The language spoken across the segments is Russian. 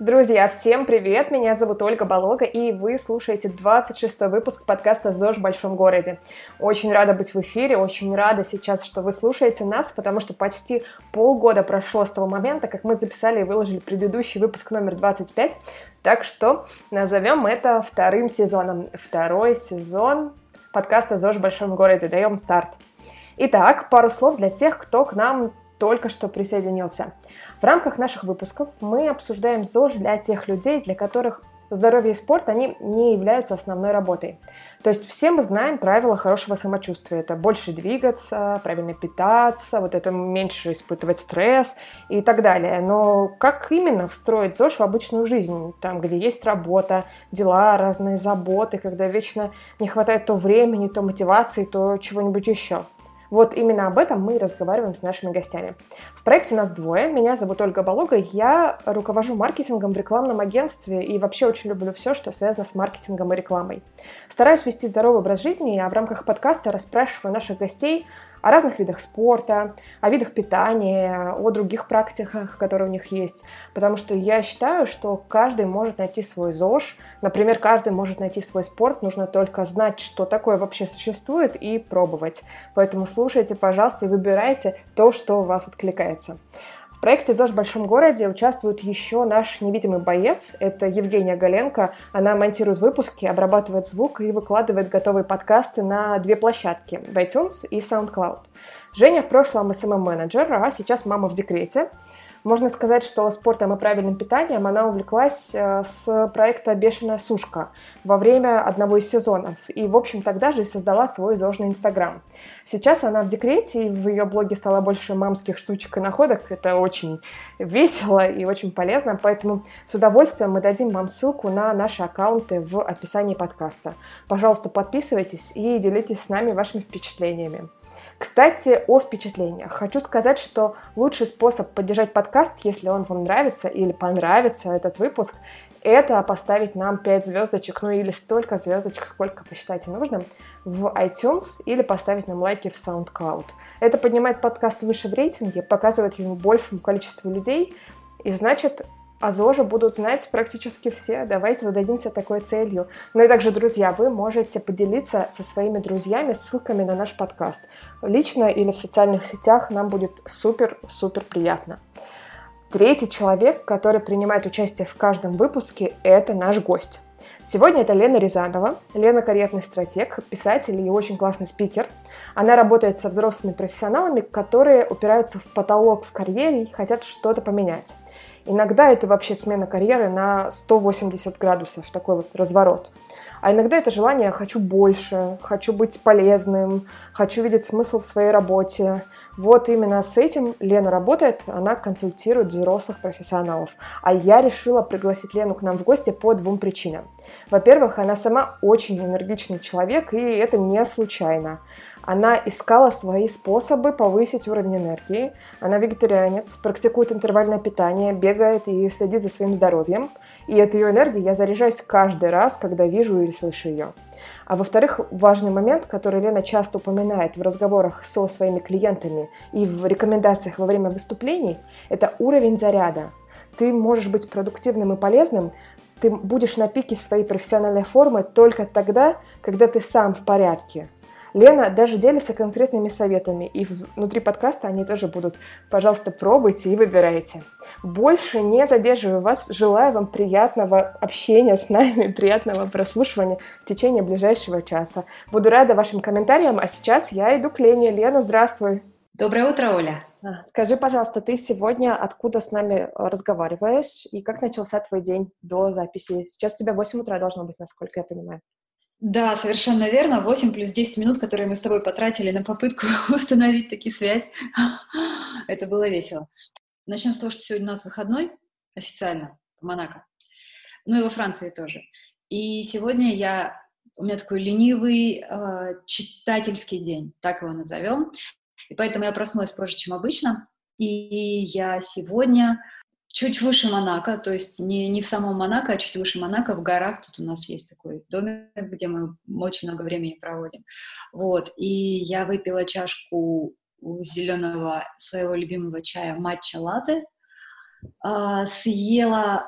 Друзья, всем привет! Меня зовут Ольга Болога, и вы слушаете 26-й выпуск подкаста «ЗОЖ в большом городе». Очень рада быть в эфире, очень рада сейчас, что вы слушаете нас, потому что почти полгода прошло с того момента, как мы записали и выложили предыдущий выпуск номер 25, так что назовем это вторым сезоном. Второй сезон подкаста «ЗОЖ в большом городе». Даем старт. Итак, пару слов для тех, кто к нам только что присоединился. В рамках наших выпусков мы обсуждаем ЗОЖ для тех людей, для которых здоровье и спорт, они не являются основной работой. То есть все мы знаем правила хорошего самочувствия. Это больше двигаться, правильно питаться, вот это меньше испытывать стресс и так далее. Но как именно встроить ЗОЖ в обычную жизнь? Там, где есть работа, дела, разные заботы, когда вечно не хватает то времени, то мотивации, то чего-нибудь еще. Вот именно об этом мы и разговариваем с нашими гостями. В проекте нас двое. Меня зовут Ольга Болога. Я руковожу маркетингом в рекламном агентстве и вообще очень люблю все, что связано с маркетингом и рекламой. Стараюсь вести здоровый образ жизни, а в рамках подкаста расспрашиваю наших гостей о разных видах спорта, о видах питания, о других практиках, которые у них есть. Потому что я считаю, что каждый может найти свой ЗОЖ. Например, каждый может найти свой спорт. Нужно только знать, что такое вообще существует и пробовать. Поэтому слушайте, пожалуйста, и выбирайте то, что у вас откликается проекте «ЗОЖ в большом городе» участвует еще наш невидимый боец. Это Евгения Галенко. Она монтирует выпуски, обрабатывает звук и выкладывает готовые подкасты на две площадки – iTunes и SoundCloud. Женя в прошлом SMM-менеджер, а сейчас мама в декрете – можно сказать, что спортом и правильным питанием она увлеклась э, с проекта «Бешеная сушка» во время одного из сезонов. И, в общем, тогда же и создала свой зожный Инстаграм. Сейчас она в декрете, и в ее блоге стало больше мамских штучек и находок. Это очень весело и очень полезно, поэтому с удовольствием мы дадим вам ссылку на наши аккаунты в описании подкаста. Пожалуйста, подписывайтесь и делитесь с нами вашими впечатлениями. Кстати, о впечатлениях. Хочу сказать, что лучший способ поддержать подкаст, если он вам нравится или понравится этот выпуск, это поставить нам 5 звездочек, ну или столько звездочек, сколько посчитаете нужным, в iTunes или поставить нам лайки в SoundCloud. Это поднимает подкаст выше в рейтинге, показывает ему большему количеству людей, и значит, о ЗОЖе будут знать практически все. Давайте зададимся такой целью. Ну и также, друзья, вы можете поделиться со своими друзьями ссылками на наш подкаст. Лично или в социальных сетях нам будет супер-супер приятно. Третий человек, который принимает участие в каждом выпуске, это наш гость. Сегодня это Лена Рязанова. Лена – карьерный стратег, писатель и очень классный спикер. Она работает со взрослыми профессионалами, которые упираются в потолок в карьере и хотят что-то поменять. Иногда это вообще смена карьеры на 180 градусов, такой вот разворот. А иногда это желание «хочу больше», «хочу быть полезным», «хочу видеть смысл в своей работе». Вот именно с этим Лена работает, она консультирует взрослых профессионалов. А я решила пригласить Лену к нам в гости по двум причинам. Во-первых, она сама очень энергичный человек, и это не случайно. Она искала свои способы повысить уровень энергии. Она вегетарианец, практикует интервальное питание, бегает и следит за своим здоровьем. И от ее энергии я заряжаюсь каждый раз, когда вижу или слышу ее. А во-вторых, важный момент, который Лена часто упоминает в разговорах со своими клиентами и в рекомендациях во время выступлений, это уровень заряда. Ты можешь быть продуктивным и полезным, ты будешь на пике своей профессиональной формы только тогда, когда ты сам в порядке, Лена даже делится конкретными советами, и внутри подкаста они тоже будут. Пожалуйста, пробуйте и выбирайте. Больше не задерживаю вас, желаю вам приятного общения с нами, приятного прослушивания в течение ближайшего часа. Буду рада вашим комментариям, а сейчас я иду к Лене. Лена, здравствуй. Доброе утро, Оля. А, скажи, пожалуйста, ты сегодня откуда с нами разговариваешь и как начался твой день до записи? Сейчас у тебя 8 утра должно быть, насколько я понимаю. Да, совершенно верно. 8 плюс 10 минут, которые мы с тобой потратили на попытку установить таки связь. Это было весело. Начнем с того, что сегодня у нас выходной официально в Монако. Ну и во Франции тоже. И сегодня я у меня такой ленивый э, читательский день, так его назовем. И поэтому я проснулась позже, чем обычно. И я сегодня чуть выше Монако, то есть не, не в самом Монако, а чуть выше Монако, в горах. Тут у нас есть такой домик, где мы очень много времени проводим. Вот, и я выпила чашку зеленого своего любимого чая матча латте, э, съела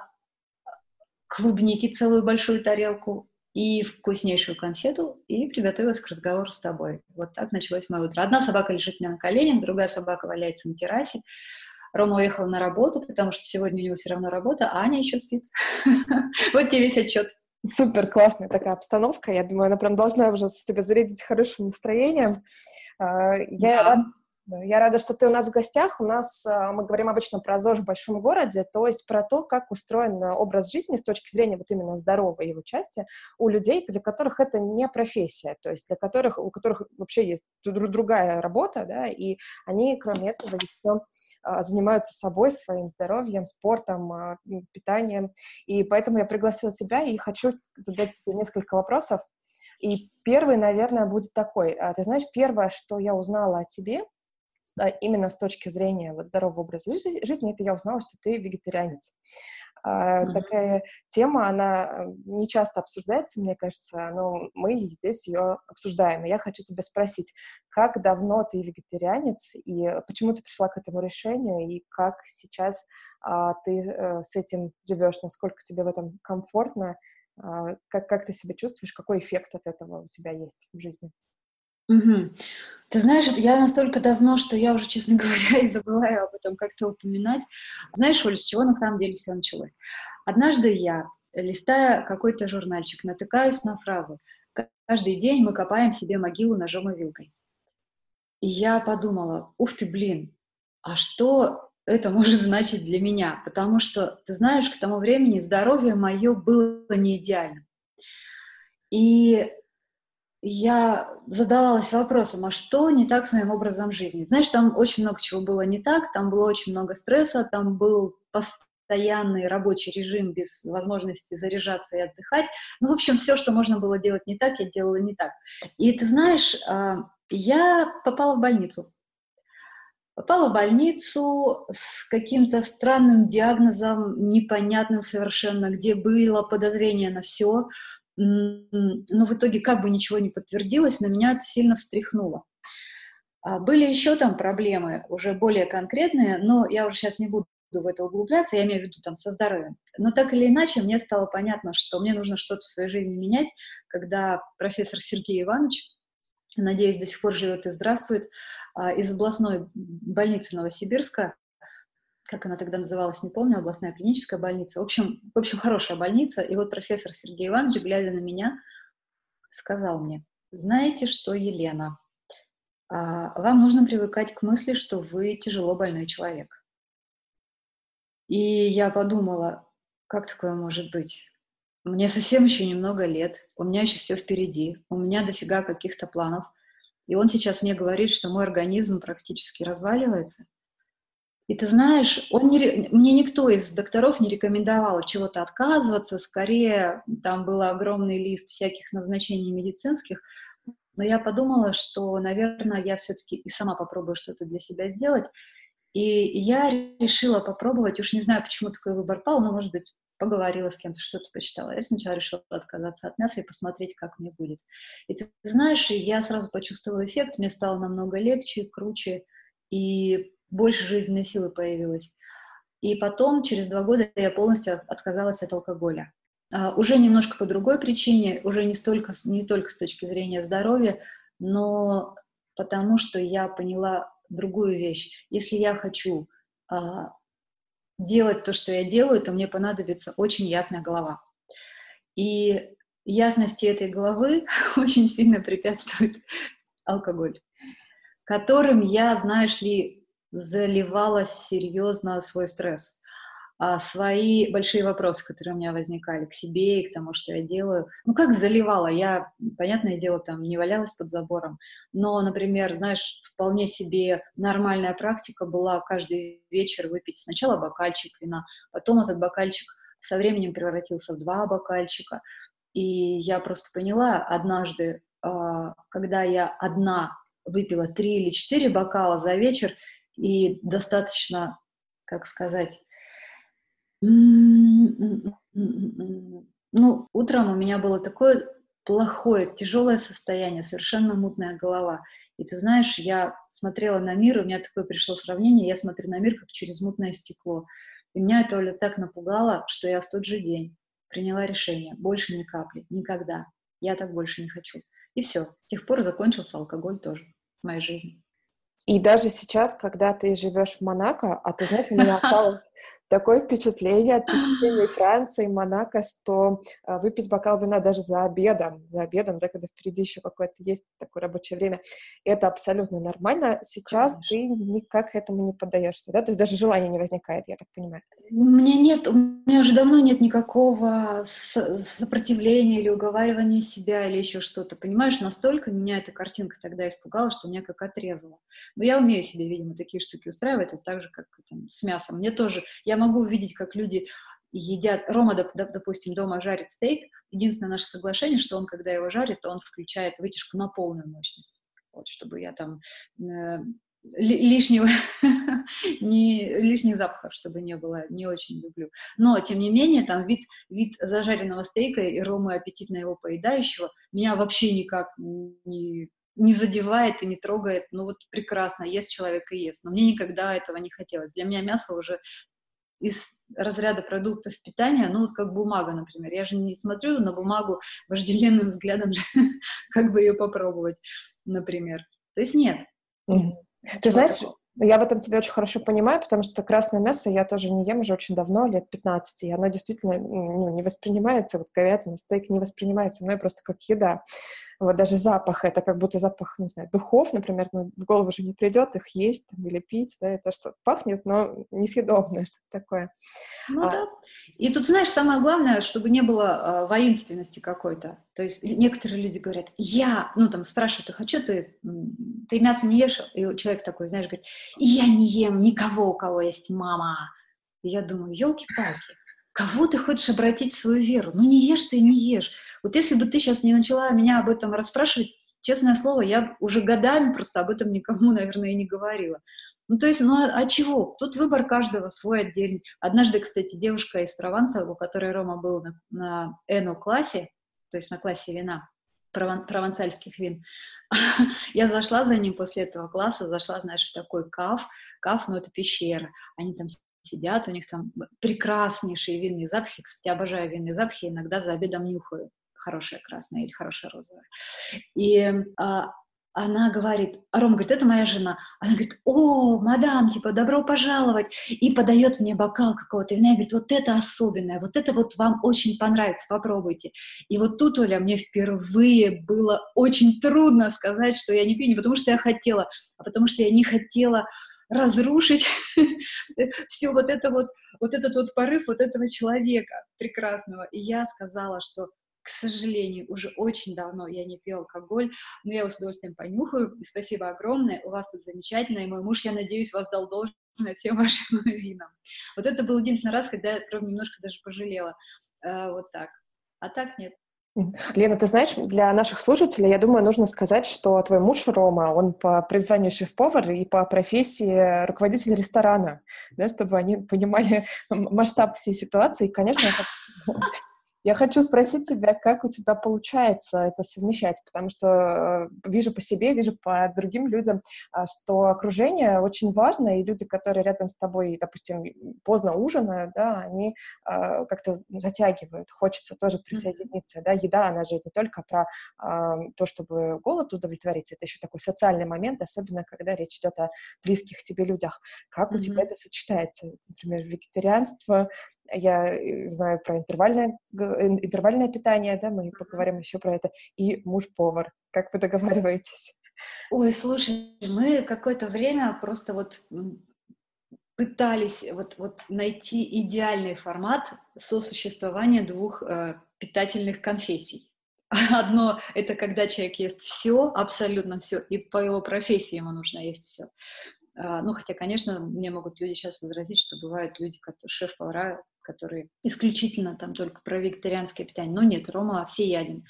клубники целую большую тарелку и вкуснейшую конфету, и приготовилась к разговору с тобой. Вот так началось мое утро. Одна собака лежит у меня на коленях, другая собака валяется на террасе. Рома уехал на работу, потому что сегодня у него все равно работа, а Аня еще спит. Вот тебе весь отчет. Супер классная такая обстановка. Я думаю, она прям должна уже тебя зарядить хорошим настроением. А, я да. Я рада, что ты у нас в гостях. У нас а, мы говорим обычно про ЗОЖ в большом городе, то есть про то, как устроен образ жизни с точки зрения вот именно здоровой его части у людей, для которых это не профессия, то есть для которых, у которых вообще есть другая работа, да, и они, кроме этого, еще а, занимаются собой, своим здоровьем, спортом, а, питанием. И поэтому я пригласила тебя и хочу задать тебе несколько вопросов. И первый, наверное, будет такой. А, ты знаешь, первое, что я узнала о тебе, именно с точки зрения вот, здорового образа жизни, это я узнала, что ты вегетарианец. Mm-hmm. Такая тема, она не часто обсуждается, мне кажется, но мы здесь ее обсуждаем. И я хочу тебя спросить, как давно ты вегетарианец, и почему ты пришла к этому решению, и как сейчас а, ты а, с этим живешь, насколько тебе в этом комфортно, а, как, как ты себя чувствуешь, какой эффект от этого у тебя есть в жизни? Угу. Ты знаешь, я настолько давно, что я уже, честно говоря, и забываю об этом как-то упоминать. Знаешь, Оль, с чего на самом деле все началось? Однажды я, листая какой-то журнальчик, натыкаюсь на фразу «Каждый день мы копаем себе могилу ножом и вилкой». И я подумала, ух ты, блин, а что это может значить для меня? Потому что, ты знаешь, к тому времени здоровье мое было не идеальным. И я задавалась вопросом, а что не так с моим образом жизни? Знаешь, там очень много чего было не так, там было очень много стресса, там был постоянный рабочий режим без возможности заряжаться и отдыхать. Ну, в общем, все, что можно было делать не так, я делала не так. И ты знаешь, а, я попала в больницу. Попала в больницу с каким-то странным диагнозом, непонятным совершенно, где было подозрение на все, но в итоге как бы ничего не подтвердилось, на меня это сильно встряхнуло. А, были еще там проблемы, уже более конкретные, но я уже сейчас не буду в это углубляться, я имею в виду там со здоровьем. Но так или иначе, мне стало понятно, что мне нужно что-то в своей жизни менять, когда профессор Сергей Иванович, надеюсь, до сих пор живет и здравствует, а, из областной больницы Новосибирска как она тогда называлась, не помню, областная клиническая больница. В общем, в общем, хорошая больница. И вот профессор Сергей Иванович, глядя на меня, сказал мне, знаете что, Елена, а, вам нужно привыкать к мысли, что вы тяжело больной человек. И я подумала, как такое может быть? Мне совсем еще немного лет, у меня еще все впереди, у меня дофига каких-то планов. И он сейчас мне говорит, что мой организм практически разваливается – и ты знаешь, он не, мне никто из докторов не рекомендовал от чего-то отказываться, скорее там был огромный лист всяких назначений медицинских, но я подумала, что, наверное, я все-таки и сама попробую что-то для себя сделать. И я решила попробовать, уж не знаю, почему такой выбор пал, но, может быть, поговорила с кем-то, что-то почитала. Я сначала решила отказаться от мяса и посмотреть, как мне будет. И ты знаешь, я сразу почувствовала эффект, мне стало намного легче, круче, и больше жизненной силы появилось. И потом, через два года, я полностью отказалась от алкоголя. А, уже немножко по другой причине, уже не, столько, не только с точки зрения здоровья, но потому что я поняла другую вещь. Если я хочу а, делать то, что я делаю, то мне понадобится очень ясная голова. И ясности этой головы очень сильно препятствует алкоголь, которым я, знаешь ли, заливала серьезно свой стресс, а свои большие вопросы, которые у меня возникали к себе и к тому, что я делаю. Ну, как заливала? Я, понятное дело, там не валялась под забором, но, например, знаешь, вполне себе нормальная практика была каждый вечер выпить сначала бокальчик вина, потом этот бокальчик со временем превратился в два бокальчика. И я просто поняла однажды, а, когда я одна выпила три или четыре бокала за вечер, и достаточно, как сказать, ну, утром у меня было такое плохое, тяжелое состояние, совершенно мутная голова. И ты знаешь, я смотрела на мир, у меня такое пришло сравнение, я смотрю на мир как через мутное стекло. И меня это, Оля, так напугало, что я в тот же день приняла решение, больше ни капли, никогда, я так больше не хочу. И все, с тех пор закончился алкоголь тоже в моей жизни. И даже сейчас, когда ты живешь в Монако, а ты знаешь, у меня осталось такое впечатление от посещения Франции, Монако, что а, выпить бокал вина даже за обедом, за обедом, да, когда впереди еще какое-то есть такое рабочее время, это абсолютно нормально. Сейчас Конечно. ты никак этому не поддаешься, да, то есть даже желания не возникает, я так понимаю. У меня нет, у меня уже давно нет никакого сопротивления или уговаривания себя или еще что-то, понимаешь, настолько меня эта картинка тогда испугала, что меня как отрезала. Но я умею себе, видимо, такие штуки устраивать, вот так же, как там, с мясом. Мне тоже, я могу увидеть, как люди едят, Рома, допустим, дома жарит стейк, единственное наше соглашение, что он, когда его жарит, то он включает вытяжку на полную мощность, вот, чтобы я там э, лишнего, не, лишних запахов, чтобы не было, не очень люблю. Но, тем не менее, там вид, вид зажаренного стейка и Ромы аппетитно его поедающего меня вообще никак не, не задевает и не трогает. Ну вот прекрасно, ест человек и ест. Но мне никогда этого не хотелось. Для меня мясо уже из разряда продуктов питания, ну вот как бумага, например. Я же не смотрю на бумагу вожделенным взглядом, как бы ее попробовать, например. То есть нет. Ты знаешь. Я в этом тебя очень хорошо понимаю, потому что красное мясо я тоже не ем уже очень давно, лет 15, и оно действительно ну, не воспринимается, вот говядина, стейк не воспринимается мной просто как еда. Вот даже запах, это как будто запах, не знаю, духов, например, ну, в голову же не придет их есть там, или пить, да, это что пахнет, но несъедобное, что-то такое. Ну а... да. И тут, знаешь, самое главное, чтобы не было э, воинственности какой-то. То есть некоторые люди говорят, я, ну там спрашивают их, а что ты, ты мясо не ешь? И человек такой, знаешь, говорит, я не ем никого, у кого есть мама. И я думаю, елки-палки, кого ты хочешь обратить в свою веру? Ну не ешь ты не ешь. Вот если бы ты сейчас не начала меня об этом расспрашивать, честное слово, я уже годами просто об этом никому, наверное, и не говорила. Ну, то есть, ну, а, а чего? Тут выбор каждого свой отдельный. Однажды, кстати, девушка из Прованса, у которой Рома был на, на Эно-классе, то есть на классе вина, прован, провансальских вин, я зашла за ним после этого класса, зашла, знаешь, в такой каф, каф, ну, это пещера, они там сидят, у них там прекраснейшие винные запахи, кстати, обожаю винные запахи, иногда за обедом нюхаю, хорошая красная или хорошая розовая. И а, она говорит, а Рома говорит, это моя жена. Она говорит, о, мадам, типа, добро пожаловать. И подает мне бокал какого-то вина и говорит, вот это особенное, вот это вот вам очень понравится, попробуйте. И вот тут, Оля, мне впервые было очень трудно сказать, что я не пью, не потому что я хотела, а потому что я не хотела разрушить все вот это вот, вот этот вот порыв вот этого человека прекрасного. И я сказала, что к сожалению, уже очень давно я не пью алкоголь, но я его с удовольствием понюхаю. И спасибо огромное, у вас тут замечательно, и мой муж, я надеюсь, вас дал должное всем вашим винам. Вот это был единственный раз, когда я, правда, немножко даже пожалела. Э, вот так. А так нет. Лена, ты знаешь, для наших слушателей, я думаю, нужно сказать, что твой муж Рома, он по призванию шеф-повар и по профессии руководитель ресторана, да, чтобы они понимали масштаб всей ситуации. И, конечно, я хочу спросить тебя, как у тебя получается это совмещать, потому что э, вижу по себе, вижу по другим людям, а, что окружение очень важно, и люди, которые рядом с тобой, допустим, поздно ужинают, да, они а, как-то затягивают, хочется тоже присоединиться, да, еда, она же не только про а, то, чтобы голод удовлетворить, это еще такой социальный момент, особенно когда речь идет о близких тебе людях. Как mm-hmm. у тебя это сочетается? Например, вегетарианство, я э, знаю про интервальное, интервальное питание, да, мы поговорим еще про это, и муж-повар. Как вы договариваетесь? Ой, слушай, мы какое-то время просто вот пытались вот, вот найти идеальный формат сосуществования двух э, питательных конфессий. Одно — это когда человек ест все, абсолютно все, и по его профессии ему нужно есть все. А, ну, хотя, конечно, мне могут люди сейчас возразить, что бывают люди, которые шеф-повара, которые исключительно там только про вегетарианское питание. Но нет, Рома всеяден.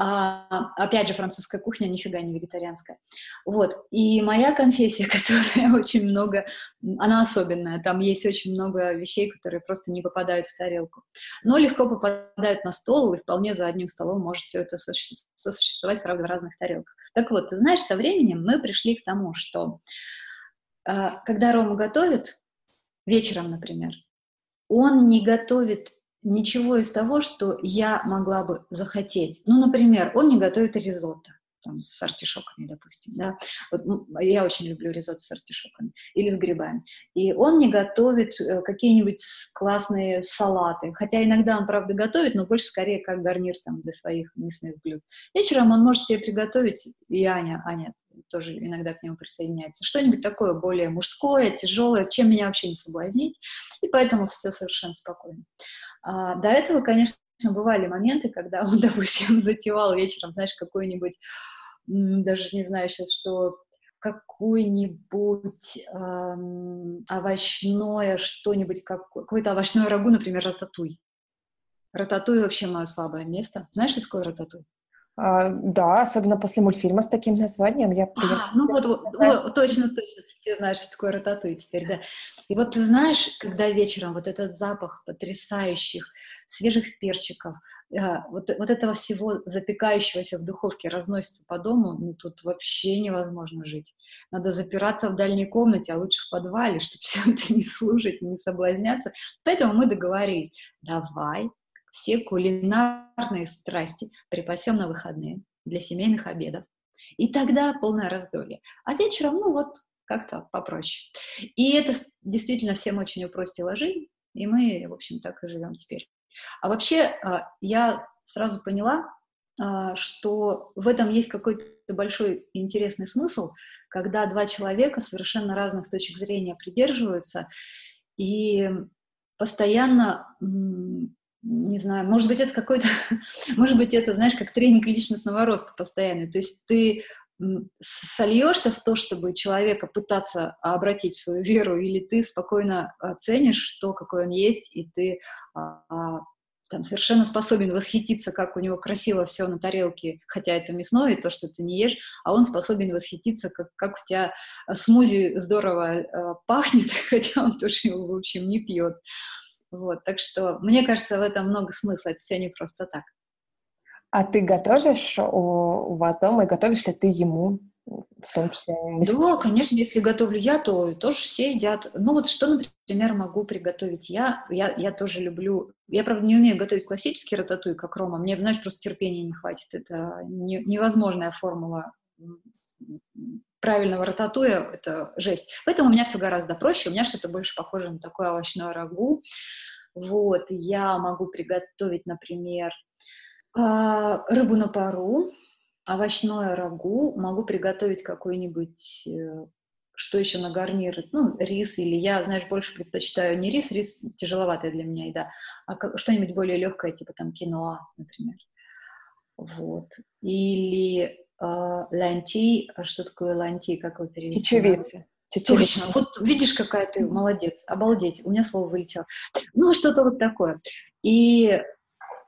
А, опять же, французская кухня нифига не вегетарианская. Вот. И моя конфессия, которая очень много, она особенная. Там есть очень много вещей, которые просто не попадают в тарелку. Но легко попадают на стол, и вполне за одним столом может все это сосуществовать, правда, в разных тарелках. Так вот, ты знаешь, со временем мы пришли к тому, что когда Рома готовит, вечером, например, он не готовит ничего из того, что я могла бы захотеть. Ну, например, он не готовит ризотто там, с артишоками, допустим, да. Вот я очень люблю ризотто с артишоками или с грибами. И он не готовит э, какие-нибудь классные салаты, хотя иногда он, правда, готовит, но больше скорее как гарнир там для своих мясных блюд. Вечером он может себе приготовить, и Аня, Аня тоже иногда к нему присоединяется, что-нибудь такое более мужское, тяжелое, чем меня вообще не соблазнить, и поэтому все совершенно спокойно. А, до этого, конечно, бывали моменты, когда он, допустим, затевал вечером, знаешь, какой-нибудь, даже не знаю сейчас, что какой-нибудь эм, овощное что-нибудь, как, какое-то овощное рагу, например, рататуй. Рататуй вообще мое слабое место. Знаешь, что такое рататуй? А, да, особенно после мультфильма с таким названием. Я, а, я, ну вот, вот, вот, точно, точно. Все знают, что такое рататуй теперь, да. И вот ты знаешь, когда вечером вот этот запах потрясающих свежих перчиков, э, вот, вот этого всего запекающегося в духовке разносится по дому, ну тут вообще невозможно жить. Надо запираться в дальней комнате, а лучше в подвале, чтобы все это не слушать, не соблазняться. Поэтому мы договорились, давай все кулинарные страсти припасем на выходные для семейных обедов. И тогда полное раздолье. А вечером, ну вот, как-то попроще. И это действительно всем очень упростило жизнь, и мы, в общем, так и живем теперь. А вообще, а, я сразу поняла, а, что в этом есть какой-то большой интересный смысл, когда два человека совершенно разных точек зрения придерживаются и постоянно не знаю, может быть, это какой-то, может быть, это, знаешь, как тренинг личностного роста постоянный. То есть ты сольешься в то, чтобы человека пытаться обратить в свою веру, или ты спокойно оценишь то, какой он есть, и ты а, а, там совершенно способен восхититься, как у него красиво все на тарелке, хотя это мясное, то, что ты не ешь, а он способен восхититься, как, как у тебя смузи здорово э, пахнет, хотя он тоже его, в общем, не пьет. Вот, так что мне кажется, в этом много смысла, это все не просто так. А ты готовишь у, у вас дома, и готовишь ли ты ему, в том числе? Да, конечно, если готовлю я, то тоже все едят. Ну вот что, например, могу приготовить я? Я, я тоже люблю... Я, правда, не умею готовить классический рататуй, как Рома. Мне, знаешь, просто терпения не хватит. Это не, невозможная формула правильного рататуя, это жесть. Поэтому у меня все гораздо проще, у меня что-то больше похоже на такое овощное рагу. Вот, я могу приготовить, например, а, рыбу на пару, овощное рагу, могу приготовить какой-нибудь, э, что еще на гарнир, ну, рис, или я, знаешь, больше предпочитаю не рис, рис тяжеловатая для меня еда, а что-нибудь более легкое, типа там киноа, например. Вот. Или lentil, а что такое lentil, как его перевести? Чечевицы. Точно, вот видишь, какая ты молодец, обалдеть, у меня слово вылетело. Ну, что-то вот такое. И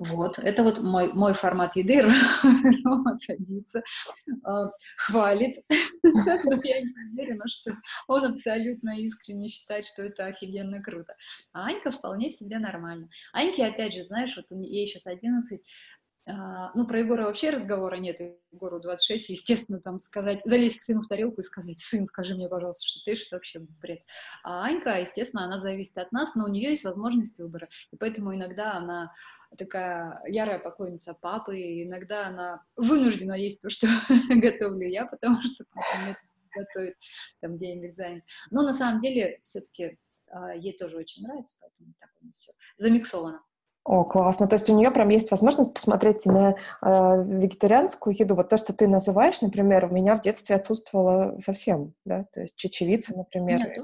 вот, это вот мой, мой формат еды. Рома садится, э, хвалит. Я не уверена, что он абсолютно искренне считает, что это офигенно круто. А Анька вполне себе нормально. Аньке, опять же, знаешь, вот ей сейчас 11, а, ну, про Егора вообще разговора нет, Егору 26, естественно, там сказать, залезть к сыну в тарелку и сказать, сын, скажи мне, пожалуйста, что ты, что вообще бред. А Анька, естественно, она зависит от нас, но у нее есть возможность выбора, и поэтому иногда она такая ярая поклонница папы, и иногда она вынуждена есть то, что готовлю я, потому что готовит там где-нибудь занят. Но на самом деле все-таки а, ей тоже очень нравится, поэтому так у нас все замиксовано. О, классно. То есть у нее прям есть возможность посмотреть на э, вегетарианскую еду. Вот то, что ты называешь, например, у меня в детстве отсутствовало совсем, да, то есть чечевица, например. Нет,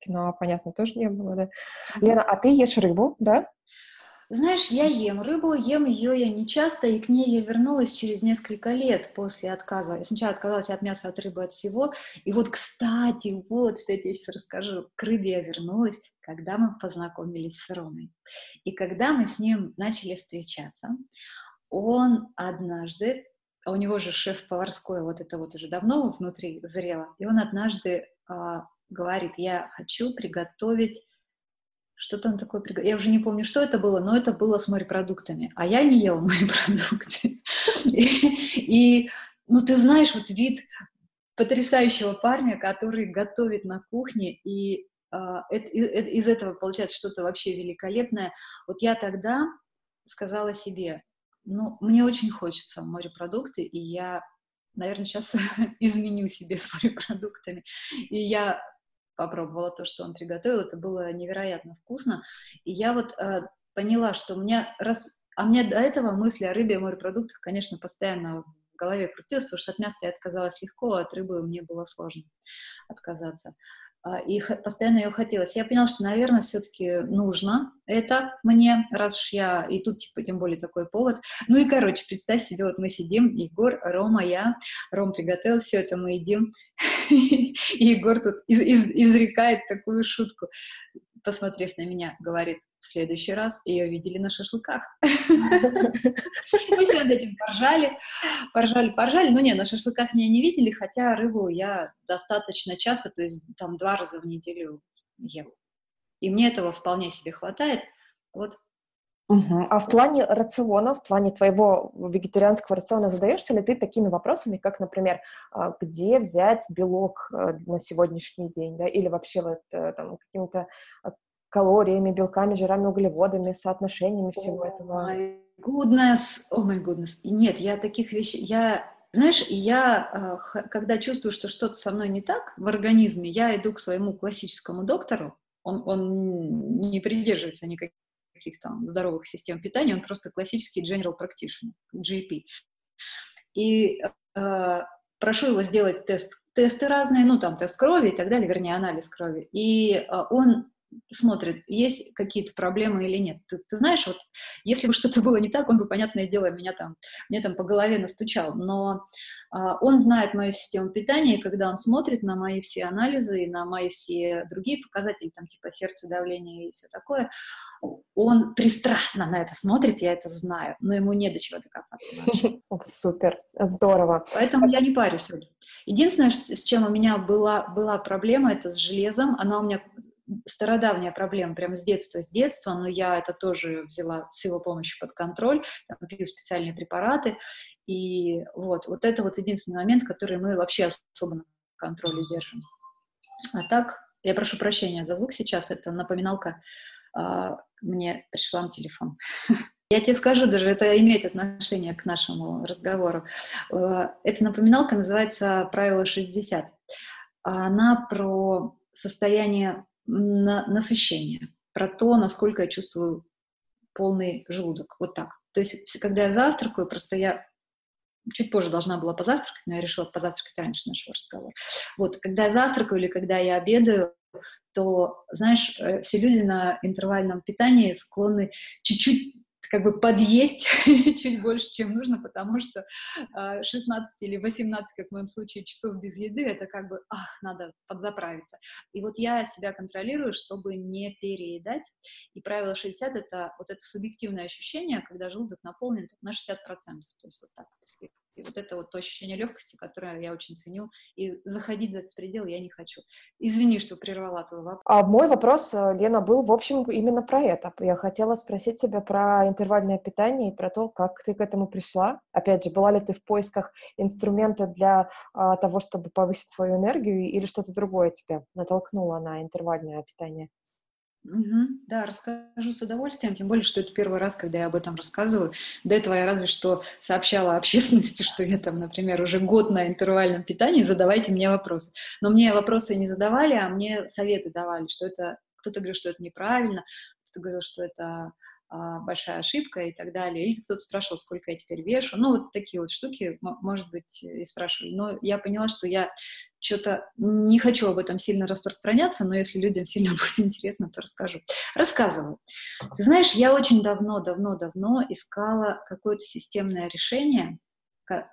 кино, понятно, тоже не было, да. Лена, а ты ешь рыбу, да? Знаешь, я ем рыбу, ем ее я не часто, и к ней я вернулась через несколько лет после отказа. Я сначала отказалась от мяса, от рыбы, от всего. И вот, кстати, вот что я тебе сейчас расскажу. К рыбе я вернулась, когда мы познакомились с Ромой. И когда мы с ним начали встречаться, он однажды, а у него же шеф-поварское, вот это вот уже давно внутри зрело, и он однажды а, говорит, я хочу приготовить что-то он такое. Я уже не помню, что это было, но это было с морепродуктами. А я не ела морепродукты. И, ну, ты знаешь, вот вид потрясающего парня, который готовит на кухне, и из этого получается что-то вообще великолепное. Вот я тогда сказала себе, ну, мне очень хочется морепродукты, и я, наверное, сейчас изменю себе с морепродуктами. И я попробовала то, что он приготовил, это было невероятно вкусно. И я вот э, поняла, что у меня раз... А мне до этого мысли о рыбе и морепродуктах, конечно, постоянно в голове крутилось, потому что от мяса я отказалась легко, а от рыбы мне было сложно отказаться. А, и постоянно ее хотелось. Я поняла, что, наверное, все-таки нужно это мне, раз уж я, и тут, типа, тем более такой повод. Ну и, короче, представь себе, вот мы сидим, Егор, Рома, я, Ром приготовил все это, мы едим, и Егор тут из из изрекает такую шутку, посмотрев на меня, говорит, в следующий раз ее видели на шашлыках. Мы все над этим поржали, поржали, поржали. Ну, не, на шашлыках меня не видели, хотя рыбу я достаточно часто, то есть там два раза в неделю ем. И мне этого вполне себе хватает. Вот. Угу. А в плане рациона, в плане твоего вегетарианского рациона задаешься ли ты такими вопросами, как, например, а, где взять белок э, на сегодняшний день, да, или вообще вот э, там какими-то а, калориями, белками, жирами, углеводами, соотношениями всего oh этого? Goodness, oh my goodness. Нет, я таких вещей, я знаешь, я, а, когда чувствую, что что-то со мной не так в организме, я иду к своему классическому доктору, он, он не придерживается никаких каких там здоровых систем питания, он просто классический general practitioner, GP. И э, прошу его сделать тест, тесты разные, ну там тест крови и так далее, вернее анализ крови. И э, он смотрит, есть какие-то проблемы или нет. Ты, ты знаешь, вот если бы что-то было не так, он бы, понятное дело, меня там, мне там по голове настучал. Но а, он знает мою систему питания, и когда он смотрит на мои все анализы и на мои все другие показатели, там типа сердце, давление и все такое, он пристрастно на это смотрит, я это знаю, но ему не до чего докопаться. Супер, здорово. Поэтому я не парюсь. Единственное, с чем у меня была, была проблема, это с железом. Она у меня стародавняя проблема, прям с детства, с детства, но я это тоже взяла с его помощью под контроль, там, пью специальные препараты, и вот, вот это вот единственный момент, который мы вообще особо на контроле держим. А так, я прошу прощения за звук сейчас, это напоминалка, а, мне пришла на телефон. Я тебе скажу, даже это имеет отношение к нашему разговору. Э, эта напоминалка называется «Правило 60». Она про состояние на насыщение, про то, насколько я чувствую полный желудок. Вот так. То есть, когда я завтракаю, просто я чуть позже должна была позавтракать, но я решила позавтракать раньше нашего разговора. Вот, когда я завтракаю или когда я обедаю, то, знаешь, э, все люди на интервальном питании склонны чуть-чуть как бы подъесть чуть больше, чем нужно, потому что 16 а, или 18, как в моем случае, часов без еды, это как бы, ах, надо подзаправиться. И вот я себя контролирую, чтобы не переедать. И правило 60 — это вот это субъективное ощущение, когда желудок наполнен на 60%. То есть вот так. И вот это вот то ощущение легкости, которое я очень ценю. И заходить за этот предел я не хочу. Извини, что прервала твой вопрос. А мой вопрос, э, Лена, был, в общем, именно про это. Я хотела спросить тебя про интервальное питание и про то, как ты к этому пришла. Опять же, была ли ты в поисках инструмента для а, того, чтобы повысить свою энергию, или что-то другое тебя натолкнуло на интервальное питание? Угу. Да, расскажу с удовольствием, тем более, что это первый раз, когда я об этом рассказываю. До этого я разве что сообщала общественности, что я там, например, уже год на интервальном питании, задавайте мне вопросы. Но мне вопросы не задавали, а мне советы давали, что это, кто-то говорил, что это неправильно, кто-то говорил, что это большая ошибка и так далее. Или кто-то спрашивал, сколько я теперь вешу. Ну, вот такие вот штуки, может быть, и спрашивали. Но я поняла, что я что-то не хочу об этом сильно распространяться, но если людям сильно будет интересно, то расскажу. Рассказываю. Ты знаешь, я очень давно-давно-давно искала какое-то системное решение,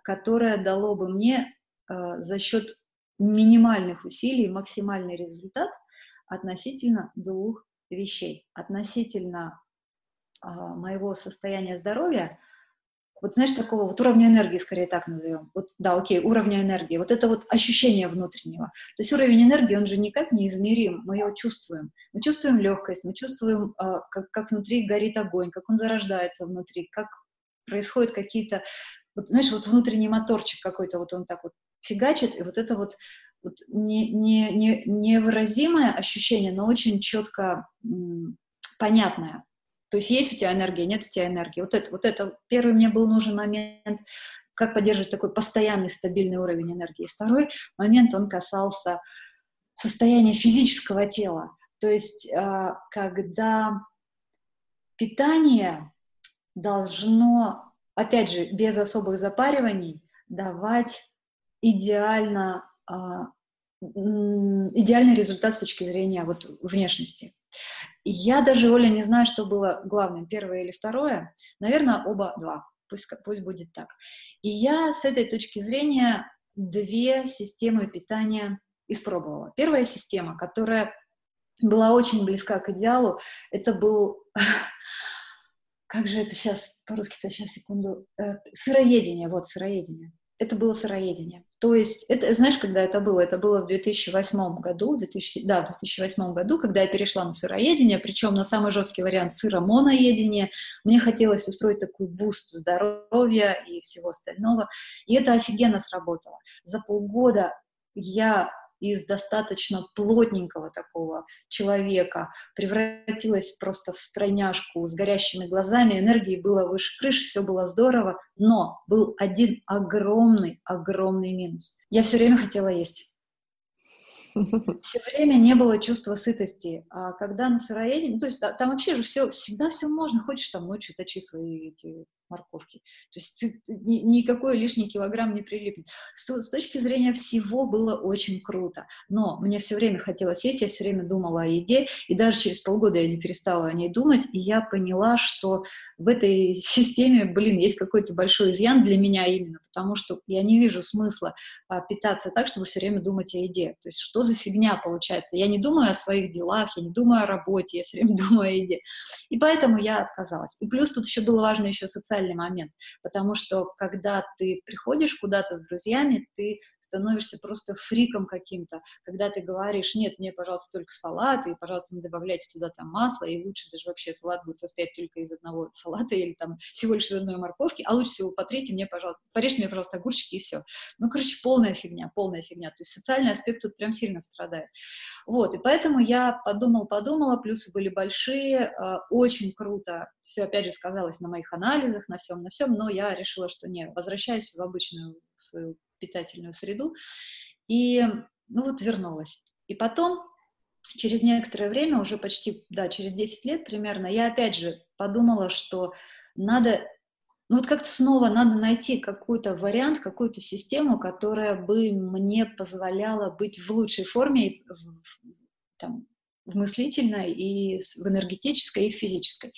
которое дало бы мне э, за счет минимальных усилий максимальный результат относительно двух вещей. Относительно а, моего состояния здоровья, вот знаешь, такого вот уровня энергии, скорее так назовем. Вот, да, окей, уровня энергии. Вот это вот ощущение внутреннего. То есть уровень энергии, он же никак не измерим, мы его чувствуем. Мы чувствуем легкость, мы чувствуем, э, как, как внутри горит огонь, как он зарождается внутри, как происходят какие-то, вот знаешь, вот внутренний моторчик какой-то, вот он так вот фигачит, и вот это вот вот не, не, не, невыразимое ощущение, но очень четко понятное. То есть есть у тебя энергия, нет у тебя энергии. Вот это, вот это первый мне был нужен момент, как поддерживать такой постоянный стабильный уровень энергии. Второй момент, он касался состояния физического тела. То есть а, когда питание должно, опять же, без особых запариваний, давать идеально, а, идеальный результат с точки зрения вот внешности. Я даже, Оля, не знаю, что было главным, первое или второе. Наверное, оба два. Пусть, пусть будет так. И я с этой точки зрения две системы питания испробовала. Первая система, которая была очень близка к идеалу, это был как же это сейчас, по-русски-то сейчас, секунду, э, сыроедение, вот, сыроедение. Это было сыроедение. То есть, это, знаешь, когда это было? Это было в 2008 году, 2000, да, в 2008 году, когда я перешла на сыроедение, причем на самый жесткий вариант сыромоноедения. Мне хотелось устроить такой буст здоровья и всего остального. И это офигенно сработало. За полгода я из достаточно плотненького такого человека превратилась просто в стройняшку с горящими глазами, энергии было выше крыши, все было здорово, но был один огромный, огромный минус. Я все время хотела есть. Все время не было чувства сытости. А когда на сыроедении, ну, то есть там вообще же все, всегда все можно. Хочешь там ночью точи свои эти морковки. То есть ты, ты, ни, никакой лишний килограмм не прилипнет. С, с точки зрения всего было очень круто. Но мне все время хотелось есть, я все время думала о еде, и даже через полгода я не перестала о ней думать, и я поняла, что в этой системе, блин, есть какой-то большой изъян для меня именно, потому что я не вижу смысла а, питаться так, чтобы все время думать о еде. То есть что за фигня получается? Я не думаю о своих делах, я не думаю о работе, я все время думаю о еде. И поэтому я отказалась. И плюс тут еще было важно еще социальное социальный момент, потому что когда ты приходишь куда-то с друзьями, ты становишься просто фриком каким-то, когда ты говоришь, нет, мне, пожалуйста, только салат, и, пожалуйста, не добавляйте туда там масло, и лучше даже вообще салат будет состоять только из одного салата или там всего лишь из одной морковки, а лучше всего потрите мне, пожалуйста, порежьте мне, пожалуйста, огурчики и все. Ну, короче, полная фигня, полная фигня. То есть социальный аспект тут прям сильно страдает. Вот, и поэтому я подумала-подумала, плюсы были большие, э, очень круто, все, опять же, сказалось на моих анализах, на всем, на всем, но я решила, что не, возвращаюсь в обычную свою питательную среду, и, ну вот, вернулась. И потом, через некоторое время, уже почти, да, через 10 лет примерно, я опять же подумала, что надо ну вот как-то снова надо найти какой-то вариант, какую-то систему, которая бы мне позволяла быть в лучшей форме, там, в мыслительной, и в энергетической, и в физической.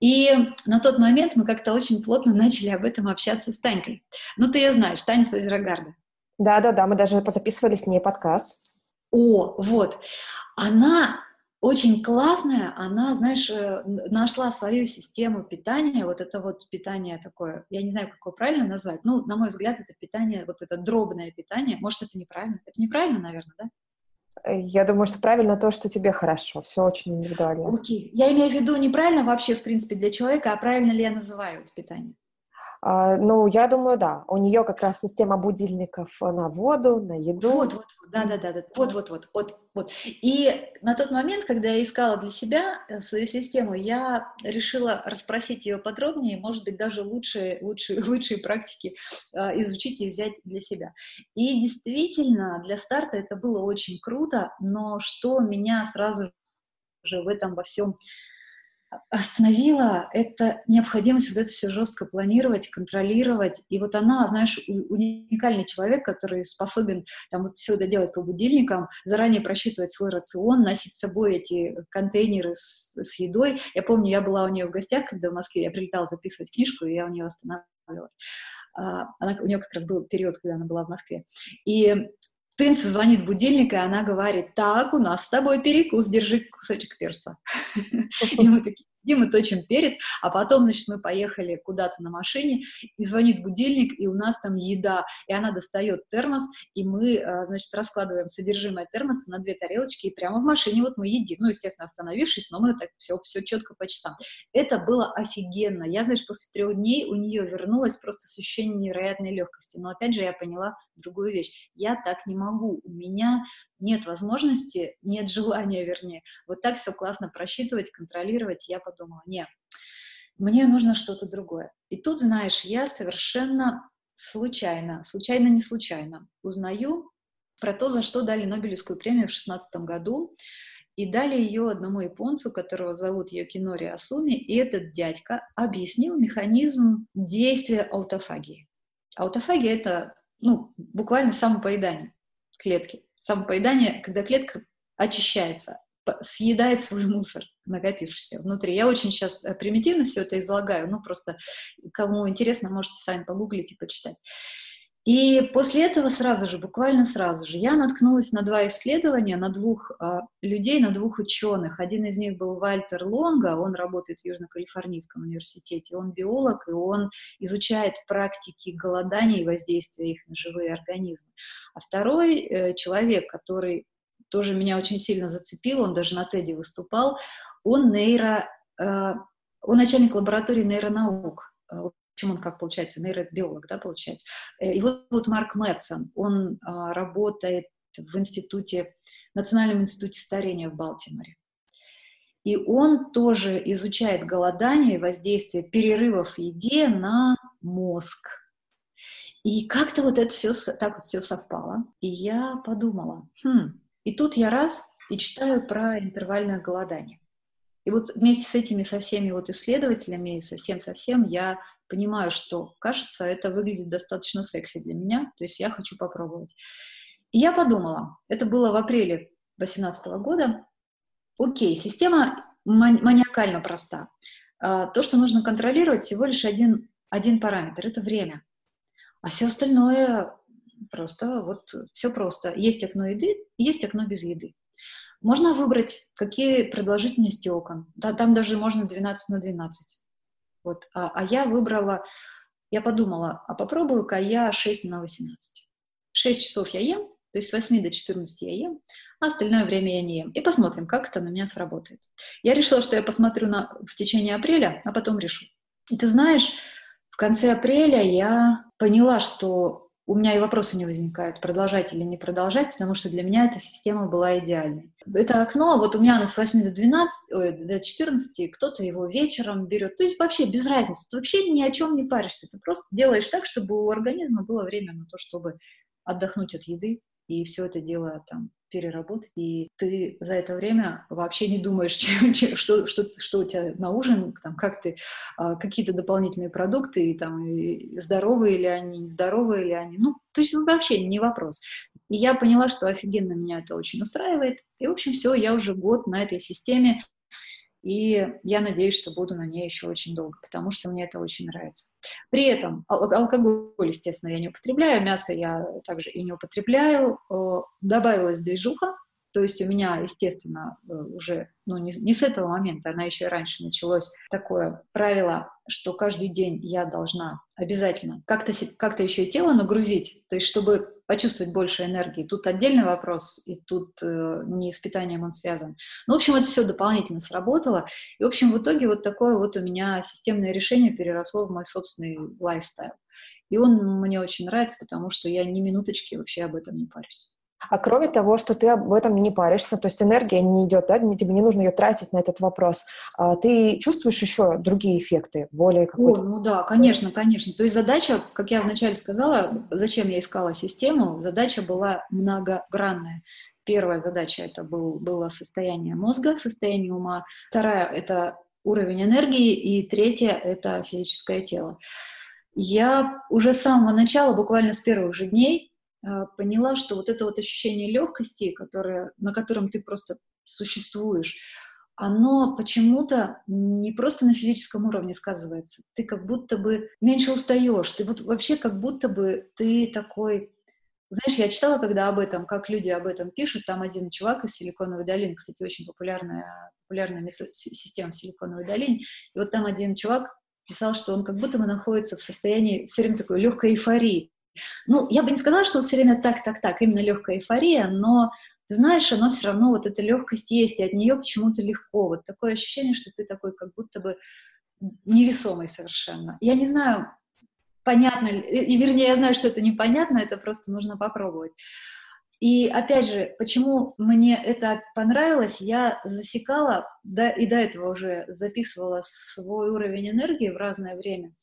И на тот момент мы как-то очень плотно начали об этом общаться с Танькой. Ну, ты ее знаешь, Таня Созерогарда. Да-да-да, мы даже записывали с ней подкаст. О, вот. Она очень классная, она, знаешь, э, нашла свою систему питания, вот это вот питание такое, я не знаю, как его правильно назвать, ну, на мой взгляд, это питание, вот это дробное питание, может, это неправильно, это неправильно, наверное, да? Я думаю, что правильно то, что тебе хорошо. Все очень индивидуально. Окей. Я имею в виду неправильно вообще, в принципе, для человека, а правильно ли я называю это питание? А, ну, я думаю, да. У нее как раз система будильников на воду, на еду. Вот, вот, вот, да, да, да, да. Вот, вот, вот, вот, вот. И на тот момент, когда я искала для себя э, свою систему, я решила расспросить ее подробнее, может быть, даже лучшие, лучшие, лучшие практики э, изучить и взять для себя. И действительно, для старта это было очень круто, но что меня сразу же в этом во всем остановила это необходимость вот это все жестко планировать, контролировать. И вот она, знаешь, уникальный человек, который способен там вот все это делать по будильникам, заранее просчитывать свой рацион, носить с собой эти контейнеры с, с едой. Я помню, я была у нее в гостях, когда в Москве, я прилетала записывать книжку, и я у нее останавливалась. А, она, у нее как раз был период, когда она была в Москве. И Тынца звонит будильник, и она говорит, так, у нас с тобой перекус, держи кусочек перца. И мы такие, и точим перец, а потом, значит, мы поехали куда-то на машине, и звонит будильник, и у нас там еда, и она достает термос, и мы, э, значит, раскладываем содержимое термоса на две тарелочки, и прямо в машине вот мы едим, ну, естественно, остановившись, но мы так все, все четко по часам. Это было офигенно. Я, знаешь, после трех дней у нее вернулась просто с ощущением невероятной легкости, но опять же я поняла другую вещь. Я так не могу, у меня нет возможности, нет желания, вернее, вот так все классно просчитывать, контролировать. Я подумала, нет, мне нужно что-то другое. И тут, знаешь, я совершенно случайно, случайно не случайно, узнаю про то, за что дали Нобелевскую премию в 2016 году. И дали ее одному японцу, которого зовут Йокинори Асуми, и этот дядька объяснил механизм действия аутофагии. Аутофагия — это ну, буквально самопоедание клетки. Самопоедание, когда клетка очищается, съедает свой мусор, накопившийся внутри. Я очень сейчас э, примитивно все это излагаю, ну просто кому интересно, можете сами погуглить и почитать. И после этого сразу же, буквально сразу же, я наткнулась на два исследования, на двух э, людей, на двух ученых. Один из них был Вальтер Лонга, он работает в Южно-Калифорнийском университете, он биолог, и он изучает практики голодания и воздействия их на живые организмы. А второй э, человек, который тоже меня очень сильно зацепил, он даже на Теди выступал, он нейро, э, он начальник лаборатории нейронаук. Общем, он как получается, нейробиолог, да, получается. Э, его зовут Марк Мэтсон, он э, работает в институте, Национальном институте старения в Балтиморе. И он тоже изучает голодание и воздействие перерывов в еде на мозг. И как-то вот это все так вот все совпало. И я подумала, хм, и тут я раз и читаю про интервальное голодание. И вот вместе с этими со всеми вот исследователями, совсем-совсем, я понимаю, что, кажется, это выглядит достаточно секси для меня, то есть я хочу попробовать. И я подумала, это было в апреле 2018 года, окей, система маниакально проста. А, то, что нужно контролировать, всего лишь один, один параметр — это время. А все остальное Просто вот все просто. Есть окно еды, есть окно без еды. Можно выбрать, какие продолжительности окон. Да, там даже можно 12 на 12. Вот. А, а я выбрала, я подумала, а попробую-ка я 6 на 18. 6 часов я ем, то есть с 8 до 14 я ем, а остальное время я не ем. И посмотрим, как это на меня сработает. Я решила, что я посмотрю на, в течение апреля, а потом решу. И ты знаешь, в конце апреля я поняла, что у меня и вопросы не возникают, продолжать или не продолжать, потому что для меня эта система была идеальной. Это окно, вот у меня оно с 8 до 12, ой, до 14, кто-то его вечером берет. То есть вообще без разницы, ты вообще ни о чем не паришься, ты просто делаешь так, чтобы у организма было время на то, чтобы отдохнуть от еды, и все это дело там переработать, и ты за это время вообще не думаешь, чем, чем, что, что, что у тебя на ужин, там, как ты, а, какие-то дополнительные продукты, и, там, и здоровые ли они, нездоровые ли они, ну, то есть вообще не вопрос. И я поняла, что офигенно меня это очень устраивает, и, в общем, все, я уже год на этой системе, и я надеюсь, что буду на ней еще очень долго, потому что мне это очень нравится. При этом ал- алкоголь, естественно, я не употребляю, мясо я также и не употребляю. Добавилась движуха, то есть у меня, естественно, э, уже, ну, не, не с этого момента, она еще и раньше началось такое правило, что каждый день я должна обязательно как-то как еще и тело нагрузить, то есть чтобы почувствовать больше энергии. Тут отдельный вопрос, и тут э, не с питанием он связан. Ну, в общем, это все дополнительно сработало. И, в общем, в итоге вот такое вот у меня системное решение переросло в мой собственный лайфстайл. И он мне очень нравится, потому что я ни минуточки вообще об этом не парюсь. А кроме того, что ты об этом не паришься, то есть энергия не идет, да, тебе не нужно ее тратить на этот вопрос, а ты чувствуешь еще другие эффекты, более какой-то... О, ну да, конечно, конечно. То есть задача, как я вначале сказала, зачем я искала систему, задача была многогранная. Первая задача это был, было состояние мозга, состояние ума. Вторая это уровень энергии. И третья это физическое тело. Я уже с самого начала, буквально с первых же дней, поняла, что вот это вот ощущение легкости, которое, на котором ты просто существуешь, оно почему-то не просто на физическом уровне сказывается. Ты как будто бы меньше устаешь, ты вот вообще как будто бы ты такой знаешь, я читала, когда об этом, как люди об этом пишут, там один чувак из Силиконовой долины, кстати, очень популярная, популярная метод, система в Силиконовой долине, и вот там один чувак писал, что он как будто бы находится в состоянии все время такой легкой эйфории. Ну, я бы не сказала, что все время так, так, так, именно легкая эйфория, но ты знаешь, оно все равно, вот эта легкость есть, и от нее почему-то легко. Вот такое ощущение, что ты такой как будто бы невесомый совершенно. Я не знаю, понятно ли, и, вернее, я знаю, что это непонятно, это просто нужно попробовать. И опять же, почему мне это понравилось, я засекала, да, и до этого уже записывала свой уровень энергии в разное время.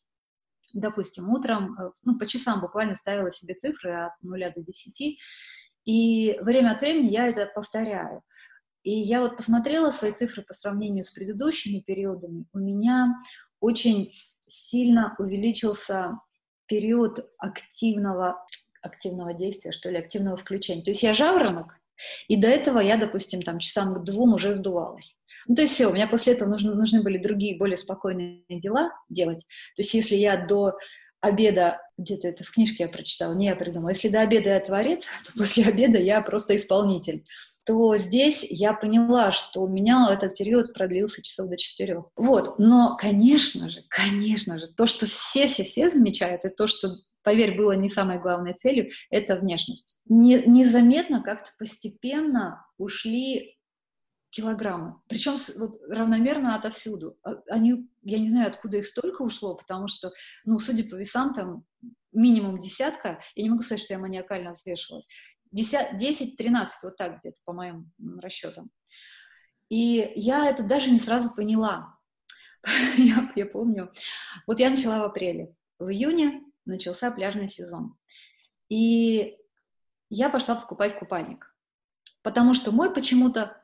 Допустим, утром, э, ну, по часам буквально ставила себе цифры от 0 до 10, и время от времени я это повторяю. И я вот посмотрела свои цифры по сравнению с предыдущими периодами. У меня очень сильно увеличился период активного, активного действия, что ли, активного включения. То есть я жаворонок, и до этого я, допустим, там часам к двум уже сдувалась. Ну, то есть все, у меня после этого нужны, нужны были другие, более спокойные дела делать. То есть если я до обеда, где-то это в книжке я прочитала, не я придумала, если до обеда я творец, то после обеда я просто исполнитель то здесь я поняла, что у меня этот период продлился часов до четырех. Вот, но, конечно же, конечно же, то, что все-все-все замечают, и то, что поверь, было не самой главной целью, это внешность. Не, незаметно как-то постепенно ушли килограммы. Причем вот, равномерно отовсюду. А, они, я не знаю, откуда их столько ушло, потому что, ну, судя по весам, там минимум десятка. Я не могу сказать, что я маниакально взвешивалась. 10-13, вот так где-то по моим расчетам. И я это даже не сразу поняла. я, я помню. Вот я начала в апреле. В июне начался пляжный сезон. И я пошла покупать купальник. Потому что мой почему-то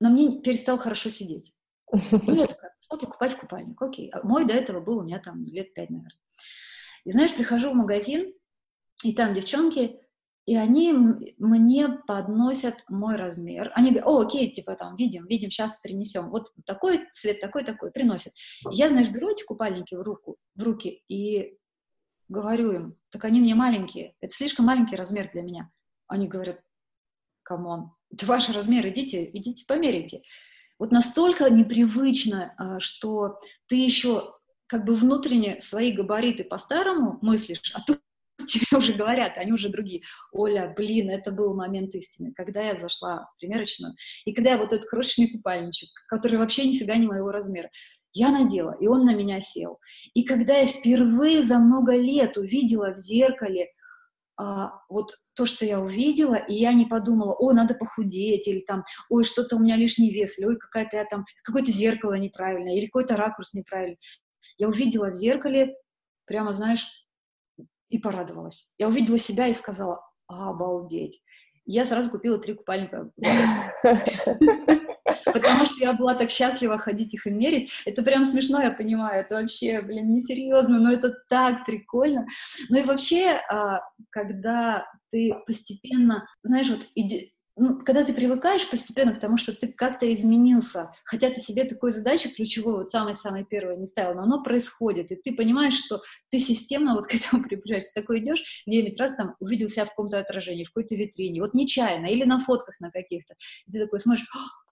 на мне перестал хорошо сидеть. И я такая, пошла покупать купальник. Окей. А мой до этого был у меня там лет пять, наверное. И знаешь, прихожу в магазин, и там девчонки, и они мне подносят мой размер. Они говорят, о, окей, типа там, видим, видим, сейчас принесем. Вот такой цвет, такой, такой, приносят. И я, знаешь, беру эти купальники в, руку, в руки и говорю им, так они мне маленькие, это слишком маленький размер для меня. Они говорят, come on, это ваш размер, идите, идите померите. Вот настолько непривычно, а, что ты еще как бы внутренне свои габариты по-старому мыслишь, а тут тебе уже говорят, они уже другие. Оля, блин, это был момент истины, когда я зашла в примерочную, и когда я вот этот крошечный купальничек, который вообще нифига не моего размера, я надела, и он на меня сел. И когда я впервые за много лет увидела в зеркале а, вот то, что я увидела, и я не подумала, ой, надо похудеть, или там, ой, что-то у меня лишний вес, или ой, какая-то я там, какое-то зеркало неправильное, или какой-то ракурс неправильный я увидела в зеркале, прямо, знаешь, и порадовалась. Я увидела себя и сказала, обалдеть. Я сразу купила три купальника. Потому что я была так счастлива ходить их и мерить. Это прям смешно, я понимаю. Это вообще, блин, несерьезно, но это так прикольно. Ну и вообще, а, когда ты постепенно, знаешь, вот ну, когда ты привыкаешь постепенно к тому, что ты как-то изменился, хотя ты себе такой задачи ключевой, вот самой-самой первой не ставил, но оно происходит, и ты понимаешь, что ты системно вот к этому приближаешься. Такой идешь, 9 раз там увидел себя в каком-то отражении, в какой-то витрине, вот нечаянно, или на фотках на каких-то. И ты такой смотришь,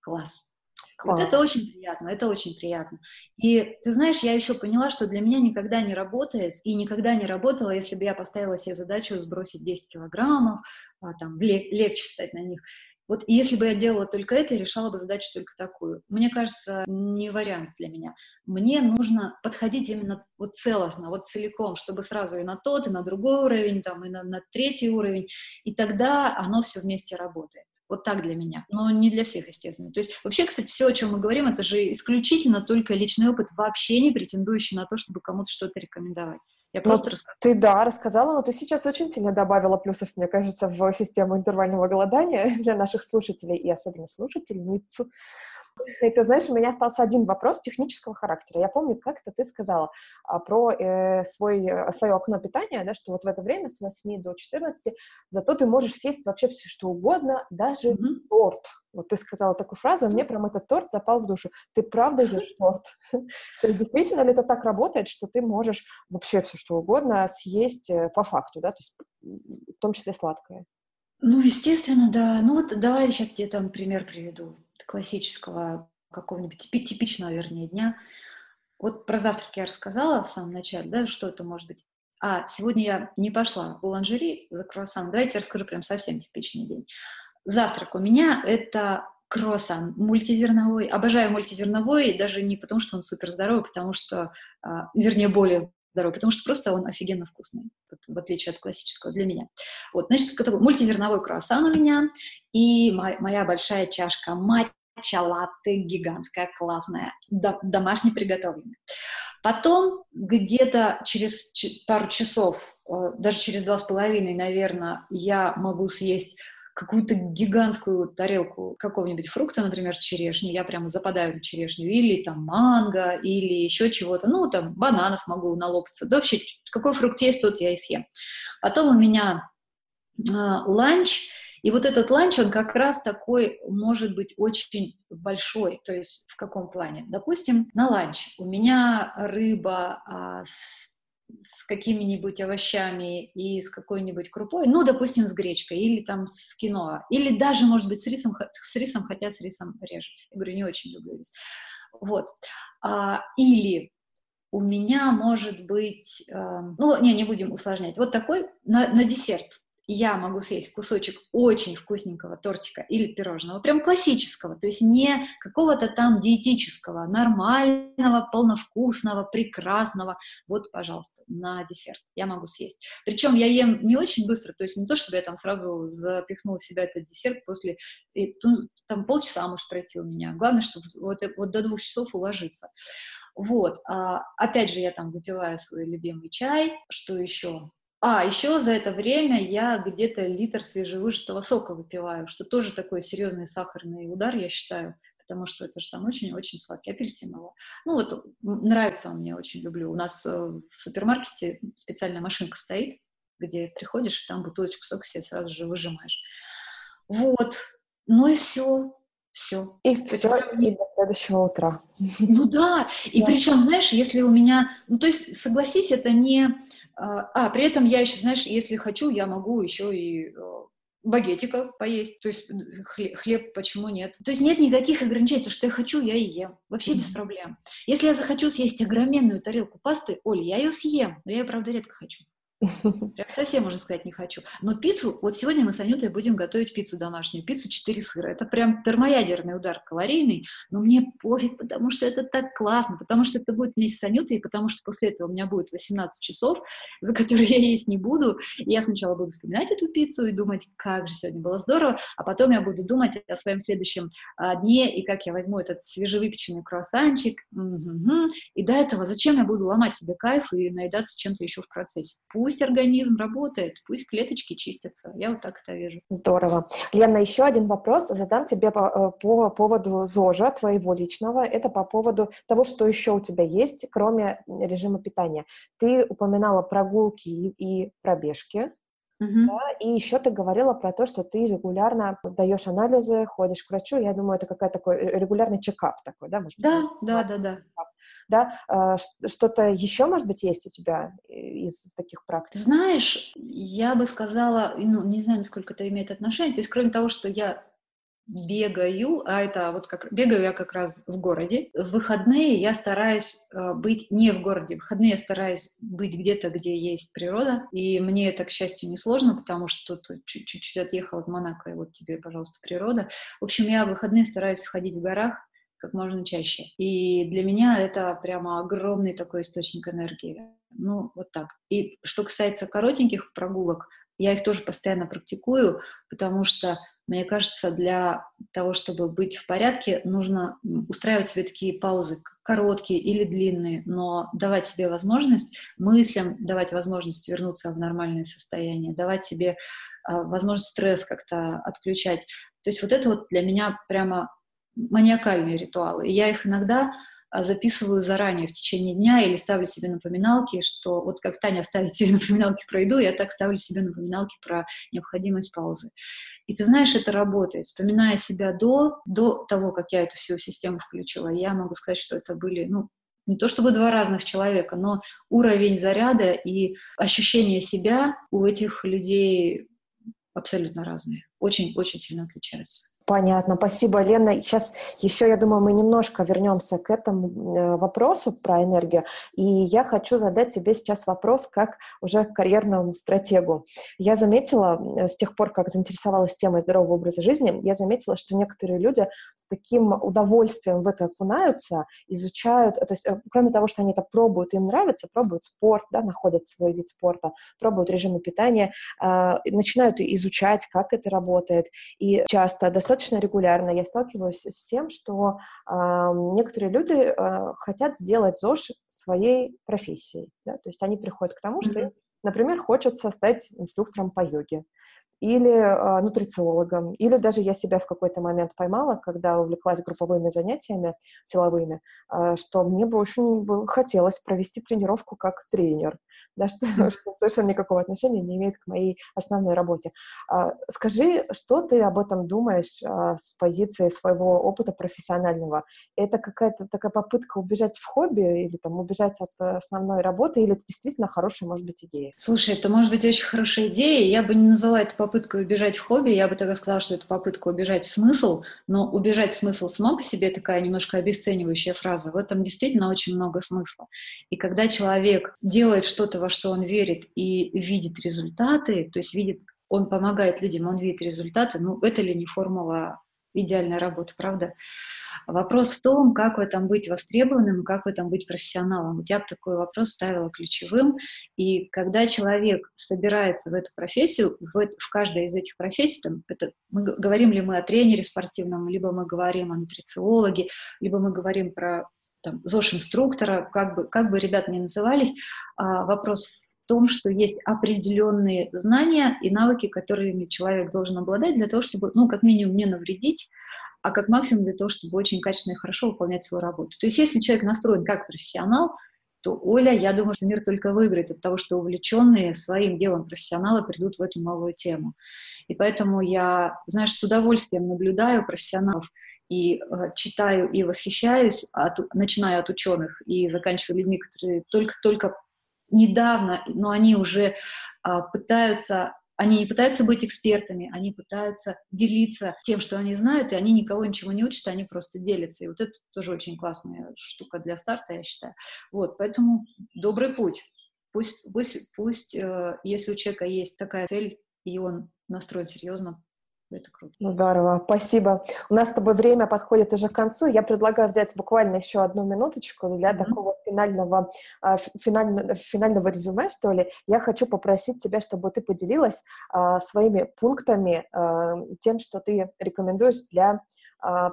класс, Класс. Вот это очень приятно, это очень приятно. И ты знаешь, я еще поняла, что для меня никогда не работает и никогда не работало, если бы я поставила себе задачу сбросить 10 килограммов, а, там, легче стать на них. Вот если бы я делала только это, я решала бы задачу только такую. Мне кажется, не вариант для меня. Мне нужно подходить именно вот целостно, вот целиком, чтобы сразу и на тот, и на другой уровень, там, и на, на третий уровень, и тогда оно все вместе работает. Вот так для меня, но не для всех, естественно. То есть вообще, кстати, все, о чем мы говорим, это же исключительно только личный опыт, вообще не претендующий на то, чтобы кому-то что-то рекомендовать. Я ну, просто рассказала. Ты, да, рассказала, но ты сейчас очень сильно добавила плюсов, мне кажется, в систему интервального голодания для наших слушателей и особенно слушательниц. И ты знаешь, у меня остался один вопрос технического характера. Я помню, как-то ты сказала а, про э, свой, э, свое окно питания, да, что вот в это время с 8 до 14, зато ты можешь съесть вообще все, что угодно, даже mm-hmm. торт. Вот ты сказала такую фразу, и мне прям этот торт запал в душу. Ты правда ешь торт? То есть действительно ли это так работает, что ты можешь вообще все, что угодно съесть э, по факту, да, то есть в том числе сладкое? Ну, естественно, да. Ну вот давай сейчас тебе там пример приведу классического какого-нибудь типичного, вернее, дня. Вот про завтрак я рассказала в самом начале, да, что это может быть. А, сегодня я не пошла в буланжери за круассан. Давайте я расскажу прям совсем типичный день. Завтрак у меня — это круассан мультизерновой. Обожаю мультизерновой, даже не потому, что он супер здоровый, потому что, а, вернее, более здоровый, потому что просто он офигенно вкусный, в отличие от классического для меня. Вот, значит, такой мультизерновой круассан у меня и моя, моя большая чашка матча латте гигантская, классная, домашне приготовленная. Потом где-то через пару часов, э, даже через два с половиной, наверное, я могу съесть какую-то гигантскую тарелку какого-нибудь фрукта, например, черешни, я прямо западаю на черешню, или там манго, или еще чего-то, ну, там, бананов могу налопаться, да вообще, какой фрукт есть, тот я и съем. Потом у меня э, ланч, и вот этот ланч, он как раз такой может быть очень большой. То есть в каком плане? Допустим, на ланч у меня рыба а, с с какими-нибудь овощами и с какой-нибудь крупой, ну, допустим, с гречкой или там с киноа, или даже, может быть, с рисом, с рисом, хотя с рисом реже. Я говорю, не очень люблю рис. Вот. А, или у меня может быть, э, ну, не, не будем усложнять, вот такой на, на десерт я могу съесть кусочек очень вкусненького тортика или пирожного, прям классического, то есть не какого-то там диетического, нормального, полновкусного, прекрасного. Вот, пожалуйста, на десерт я могу съесть. Причем я ем не очень быстро, то есть не то, чтобы я там сразу запихнула в себя этот десерт после, и, ну, там полчаса может пройти у меня. Главное, чтобы вот, вот до двух часов уложиться. Вот, а, опять же, я там выпиваю свой любимый чай, что еще? А, еще за это время я где-то литр свежевыжатого сока выпиваю, что тоже такой серьезный сахарный удар, я считаю, потому что это же там очень-очень сладкий, апельсинового. Ну вот, нравится он мне, очень люблю. У нас э, в супермаркете специальная машинка стоит, где приходишь, там бутылочку сока себе сразу же выжимаешь. Вот, ну и все, все. И все, и до следующего утра. Ну да, и да. причем, знаешь, если у меня, ну то есть, согласись, это не, а, а при этом я еще, знаешь, если хочу, я могу еще и э, багетика поесть, то есть хлеб, хлеб, почему нет? То есть нет никаких ограничений, то, что я хочу, я и ем, вообще mm-hmm. без проблем. Если я захочу съесть огроменную тарелку пасты, Оля, я ее съем, но я ее, правда, редко хочу. Прям совсем, можно сказать, не хочу. Но пиццу, вот сегодня мы с Анютой будем готовить пиццу домашнюю, пиццу 4 сыра. Это прям термоядерный удар калорийный, но мне пофиг, потому что это так классно, потому что это будет вместе с Анютой, потому что после этого у меня будет 18 часов, за которые я есть не буду. И я сначала буду вспоминать эту пиццу и думать, как же сегодня было здорово, а потом я буду думать о своем следующем а, дне и как я возьму этот свежевыпеченный круассанчик. И до этого зачем я буду ломать себе кайф и наедаться чем-то еще в процессе? Пусть пусть организм работает, пусть клеточки чистятся. Я вот так это вижу. Здорово. Лена, еще один вопрос задам тебе по, э, по поводу ЗОЖа твоего личного. Это по поводу того, что еще у тебя есть, кроме режима питания. Ты упоминала прогулки и пробежки. Uh-huh. Да, и еще ты говорила про то, что ты регулярно сдаешь анализы, ходишь к врачу. Я думаю, это какой-то такой э, регулярный чекап такой, да? Может да, да, да, да. Да, а, что-то еще, может быть, есть у тебя из таких практик? Знаешь, я бы сказала, ну, не знаю, насколько это имеет отношение. То есть, кроме того, что я бегаю, а это вот как бегаю я как раз в городе. В выходные я стараюсь э, быть не в городе. В выходные я стараюсь быть где-то, где есть природа. И мне это, к счастью, не сложно, потому что тут чуть-чуть отъехала от Монако, и вот тебе, пожалуйста, природа. В общем, я в выходные стараюсь ходить в горах как можно чаще. И для меня это прямо огромный такой источник энергии. Ну, вот так. И что касается коротеньких прогулок, я их тоже постоянно практикую, потому что мне кажется, для того, чтобы быть в порядке, нужно устраивать себе такие паузы, короткие или длинные, но давать себе возможность мыслям, давать возможность вернуться в нормальное состояние, давать себе а, возможность стресс как-то отключать. То есть вот это вот для меня прямо маниакальные ритуалы. И я их иногда записываю заранее в течение дня или ставлю себе напоминалки, что вот как Таня ставит себе напоминалки про еду, я так ставлю себе напоминалки про необходимость паузы. И ты знаешь, это работает. Вспоминая себя до, до того, как я эту всю систему включила, я могу сказать, что это были, ну, не то чтобы два разных человека, но уровень заряда и ощущение себя у этих людей абсолютно разные. Очень-очень сильно отличаются. Понятно, спасибо, Лена. Сейчас еще, я думаю, мы немножко вернемся к этому э, вопросу про энергию. И я хочу задать тебе сейчас вопрос как уже карьерному стратегу. Я заметила, э, с тех пор, как заинтересовалась темой здорового образа жизни, я заметила, что некоторые люди с таким удовольствием в это окунаются, изучают, то есть э, кроме того, что они это пробуют, им нравится, пробуют спорт, да, находят свой вид спорта, пробуют режимы питания, начинают изучать, как это работает. И часто достаточно достаточно регулярно я сталкиваюсь с тем, что э, некоторые люди э, хотят сделать ЗОЖ своей профессией. Да? То есть они приходят к тому, mm-hmm. что им, например, хочется стать инструктором по йоге или э, нутрициологом, или даже я себя в какой-то момент поймала, когда увлеклась групповыми занятиями силовыми, э, что мне бы очень хотелось провести тренировку как тренер, да, что, что совершенно никакого отношения не имеет к моей основной работе. Э, скажи, что ты об этом думаешь э, с позиции своего опыта профессионального? Это какая-то такая попытка убежать в хобби или там убежать от основной работы, или это действительно хорошая, может быть, идея? Слушай, это может быть очень хорошая идея. Я бы не назвала это попытка убежать в хобби, я бы тогда сказала, что это попытка убежать в смысл, но убежать в смысл сама по себе такая немножко обесценивающая фраза. В этом действительно очень много смысла. И когда человек делает что-то, во что он верит, и видит результаты, то есть видит, он помогает людям, он видит результаты, ну, это ли не формула идеальной работы, правда? Вопрос в том, как в этом быть востребованным и как в этом быть профессионалом. Я бы такой вопрос ставила ключевым. И когда человек собирается в эту профессию, в, в каждой из этих профессий, там, это, мы говорим ли мы о тренере спортивном, либо мы говорим о нутрициологе, либо мы говорим про там, ЗОЖ-инструктора, как бы, как бы ребят ни назывались, а, вопрос том, что есть определенные знания и навыки, которыми человек должен обладать для того, чтобы, ну, как минимум, не навредить, а как максимум для того, чтобы очень качественно и хорошо выполнять свою работу. То есть если человек настроен как профессионал, то Оля, я думаю, что мир только выиграет от того, что увлеченные своим делом профессионалы придут в эту новую тему. И поэтому я, знаешь, с удовольствием наблюдаю профессионалов и э, читаю и восхищаюсь, от, начиная от ученых и заканчивая людьми, которые только-только недавно, но они уже э, пытаются они не пытаются быть экспертами, они пытаются делиться тем, что они знают, и они никого ничего не учат, они просто делятся. И вот это тоже очень классная штука для старта, я считаю. Вот, поэтому добрый путь. Пусть, пусть, пусть э, если у человека есть такая цель, и он настроен серьезно, это круто. Ну, здорово, спасибо. У нас с тобой время подходит уже к концу. Я предлагаю взять буквально еще одну минуточку для mm-hmm. такого финального, а, финального, финального резюме, что ли. Я хочу попросить тебя, чтобы ты поделилась а, своими пунктами, а, тем, что ты рекомендуешь для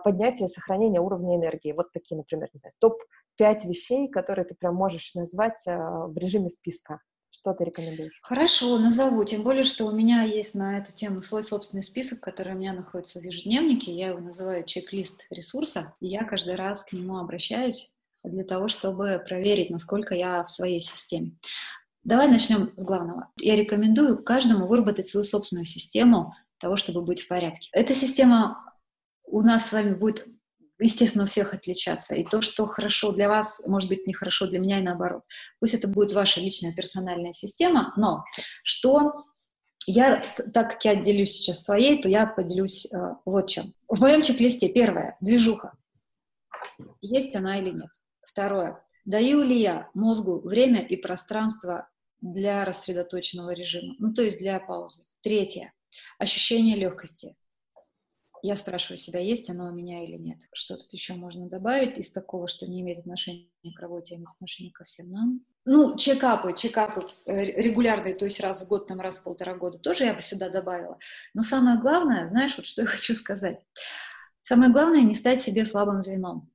поднятия и сохранения уровня энергии. Вот такие, например, не знаю, топ-5 вещей, которые ты прям можешь назвать в режиме списка. Что ты рекомендуешь? Хорошо, назову. Тем более, что у меня есть на эту тему свой собственный список, который у меня находится в ежедневнике. Я его называю чек-лист ресурса. И я каждый раз к нему обращаюсь для того, чтобы проверить, насколько я в своей системе. Давай начнем с главного. Я рекомендую каждому выработать свою собственную систему того, чтобы быть в порядке. Эта система у нас с вами будет естественно, у всех отличаться. И то, что хорошо для вас, может быть, нехорошо для меня и наоборот. Пусть это будет ваша личная персональная система, но что я, так как я делюсь сейчас своей, то я поделюсь э, вот чем. В моем чек-листе первое — движуха. Есть она или нет. Второе — даю ли я мозгу время и пространство для рассредоточенного режима, ну, то есть для паузы. Третье — ощущение легкости я спрашиваю себя, есть оно у меня или нет. Что тут еще можно добавить из такого, что не имеет отношения к работе, а имеет отношение ко всем нам? Ну, чекапы, чекапы э, регулярные, то есть раз в год, там раз в полтора года, тоже я бы сюда добавила. Но самое главное, знаешь, вот что я хочу сказать. Самое главное не стать себе слабым звеном,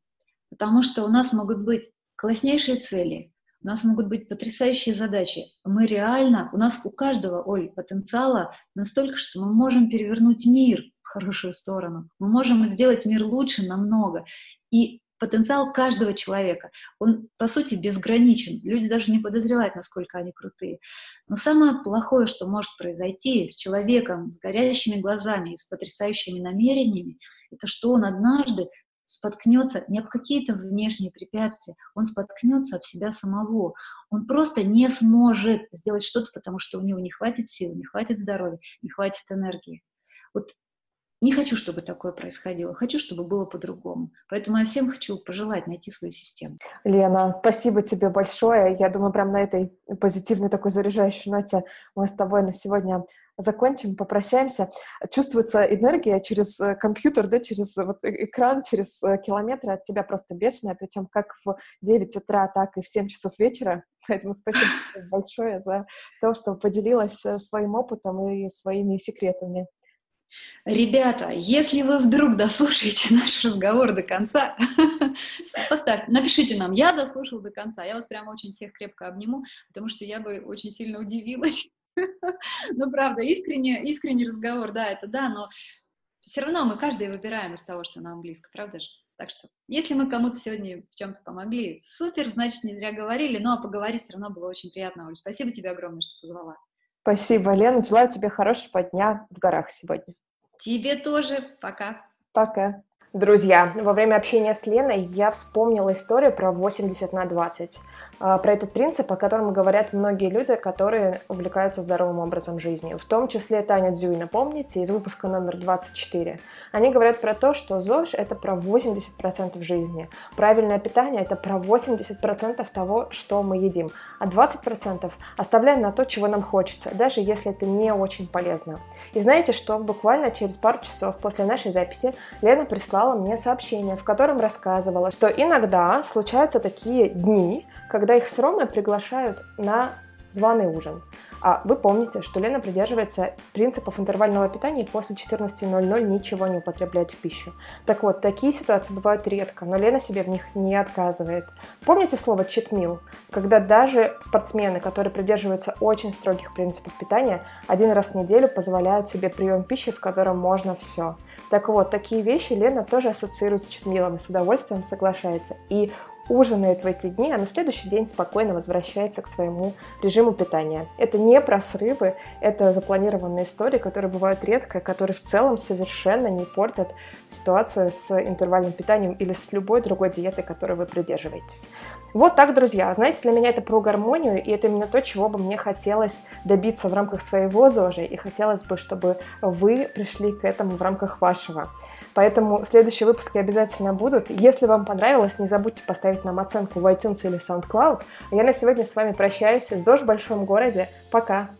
потому что у нас могут быть класснейшие цели, у нас могут быть потрясающие задачи. Мы реально, у нас у каждого, Оль, потенциала настолько, что мы можем перевернуть мир, хорошую сторону. Мы можем сделать мир лучше намного. И потенциал каждого человека, он, по сути, безграничен. Люди даже не подозревают, насколько они крутые. Но самое плохое, что может произойти с человеком с горящими глазами и с потрясающими намерениями, это что он однажды споткнется не об какие-то внешние препятствия, он споткнется об себя самого. Он просто не сможет сделать что-то, потому что у него не хватит сил, не хватит здоровья, не хватит энергии. Вот не хочу, чтобы такое происходило. Хочу, чтобы было по-другому. Поэтому я всем хочу пожелать найти свою систему. Лена, спасибо тебе большое. Я думаю, прям на этой позитивной такой заряжающей ноте мы с тобой на сегодня закончим, попрощаемся. Чувствуется энергия через э, компьютер, да, через вот э, экран, через э, километры от тебя просто бешеная, причем как в 9 утра, так и в 7 часов вечера. Поэтому спасибо большое за то, что поделилась своим опытом и своими секретами. Ребята, если вы вдруг дослушаете наш разговор до конца, поставьте, напишите нам, я дослушал до конца. Я вас прямо очень всех крепко обниму, потому что я бы очень сильно удивилась. Ну, правда, искренне, искренний разговор, да, это да, но все равно мы каждый выбираем из того, что нам близко, правда же? Так что, если мы кому-то сегодня в чем-то помогли, супер, значит, не зря говорили, но поговорить все равно было очень приятно, Оль. Спасибо тебе огромное, что позвала. Спасибо, Лена. Желаю тебе хорошего дня в горах сегодня. Тебе тоже. Пока. Пока. Друзья, во время общения с Леной я вспомнила историю про 80 на 20. А, про этот принцип, о котором говорят многие люди, которые увлекаются здоровым образом жизни. В том числе Таня Дзюй, напомните, из выпуска номер 24. Они говорят про то, что ЗОЖ – это про 80% жизни. Правильное питание – это про 80% того, что мы едим. А 20% оставляем на то, чего нам хочется, даже если это не очень полезно. И знаете что? Буквально через пару часов после нашей записи Лена прислала мне сообщение, в котором рассказывала, что иногда случаются такие дни, когда их с Ромой приглашают на званый ужин. А вы помните, что Лена придерживается принципов интервального питания и после 14.00 ничего не употребляет в пищу. Так вот, такие ситуации бывают редко, но Лена себе в них не отказывает. Помните слово meal? Когда даже спортсмены, которые придерживаются очень строгих принципов питания, один раз в неделю позволяют себе прием пищи, в котором можно все. Так вот, такие вещи Лена тоже ассоциирует с читмилом и с удовольствием соглашается. И ужинает в эти дни, а на следующий день спокойно возвращается к своему режиму питания. Это не про срывы, это запланированные истории, которые бывают редко, которые в целом совершенно не портят ситуацию с интервальным питанием или с любой другой диетой, которой вы придерживаетесь. Вот так, друзья. Знаете, для меня это про гармонию, и это именно то, чего бы мне хотелось добиться в рамках своего ЗОЖа, и хотелось бы, чтобы вы пришли к этому в рамках вашего. Поэтому следующие выпуски обязательно будут. Если вам понравилось, не забудьте поставить нам оценку в iTunes или SoundCloud. Я на сегодня с вами прощаюсь. ЗОЖ в большом городе. Пока!